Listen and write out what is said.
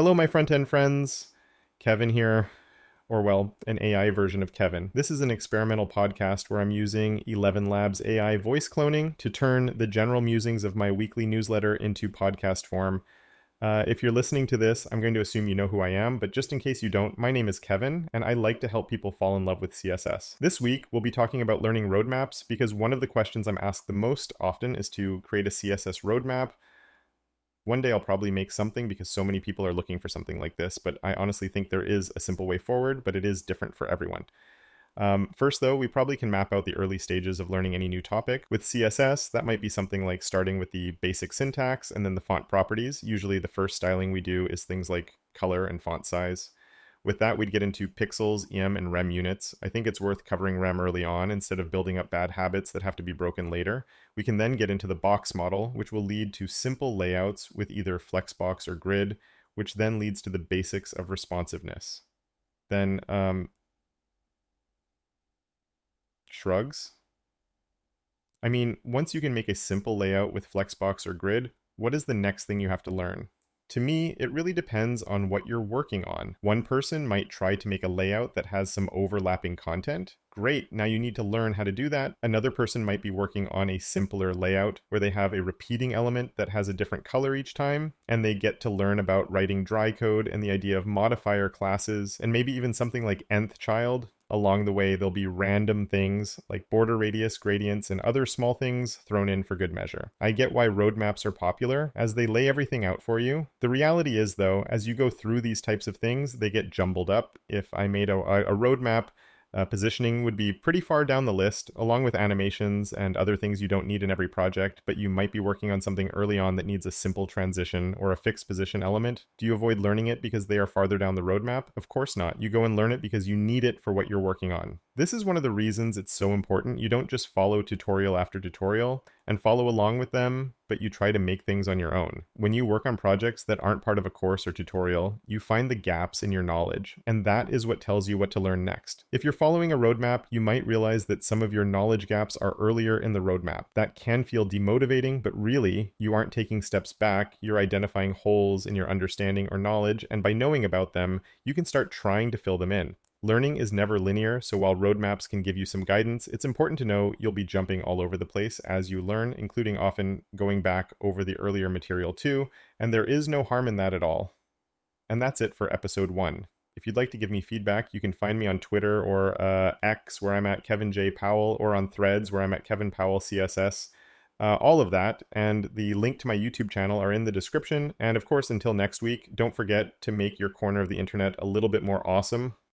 Hello, my front end friends. Kevin here, or well, an AI version of Kevin. This is an experimental podcast where I'm using ElevenLabs AI voice cloning to turn the general musings of my weekly newsletter into podcast form. Uh, if you're listening to this, I'm going to assume you know who I am, but just in case you don't, my name is Kevin, and I like to help people fall in love with CSS. This week, we'll be talking about learning roadmaps because one of the questions I'm asked the most often is to create a CSS roadmap one day I'll probably make something because so many people are looking for something like this, but I honestly think there is a simple way forward, but it is different for everyone. Um, first, though, we probably can map out the early stages of learning any new topic. With CSS, that might be something like starting with the basic syntax and then the font properties. Usually, the first styling we do is things like color and font size. With that, we'd get into pixels, em, and rem units. I think it's worth covering rem early on instead of building up bad habits that have to be broken later. We can then get into the box model, which will lead to simple layouts with either flexbox or grid, which then leads to the basics of responsiveness. Then, um, shrugs. I mean, once you can make a simple layout with flexbox or grid, what is the next thing you have to learn? To me, it really depends on what you're working on. One person might try to make a layout that has some overlapping content. Great, now you need to learn how to do that. Another person might be working on a simpler layout where they have a repeating element that has a different color each time, and they get to learn about writing dry code and the idea of modifier classes, and maybe even something like nth child, along the way, there'll be random things like border radius gradients and other small things thrown in for good measure. I get why roadmaps are popular, as they lay everything out for you. The reality is, though, as you go through these types of things, they get jumbled up. If I made a, a roadmap uh, positioning would be pretty far down the list, along with animations and other things you don't need in every project, but you might be working on something early on that needs a simple transition or a fixed position element. Do you avoid learning it because they are farther down the roadmap? Of course not. You go and learn it because you need it for what you're working on. This is one of the reasons it's so important. You don't just follow tutorial after tutorial and follow along with them, but you try to make things on your own. When you work on projects that aren't part of a course or tutorial, you find the gaps in your knowledge, and that is what tells you what to learn next. If you're following a roadmap, you might realize that some of your knowledge gaps are earlier in the roadmap. That can feel demotivating, but really, you aren't taking steps back, you're identifying holes in your understanding or knowledge, and by knowing about them, you can start trying to fill them in. Learning is never linear, so while roadmaps can give you some guidance, it's important to know you'll be jumping all over the place as you learn, including often going back over the earlier material too, and there is no harm in that at all. And that's it for episode one. If you'd like to give me feedback, you can find me on Twitter or uh, X, where I'm at Kevin J. Powell, or on Threads, where I'm at Kevin Powell CSS. Uh, all of that and the link to my YouTube channel are in the description. And of course, until next week, don't forget to make your corner of the internet a little bit more awesome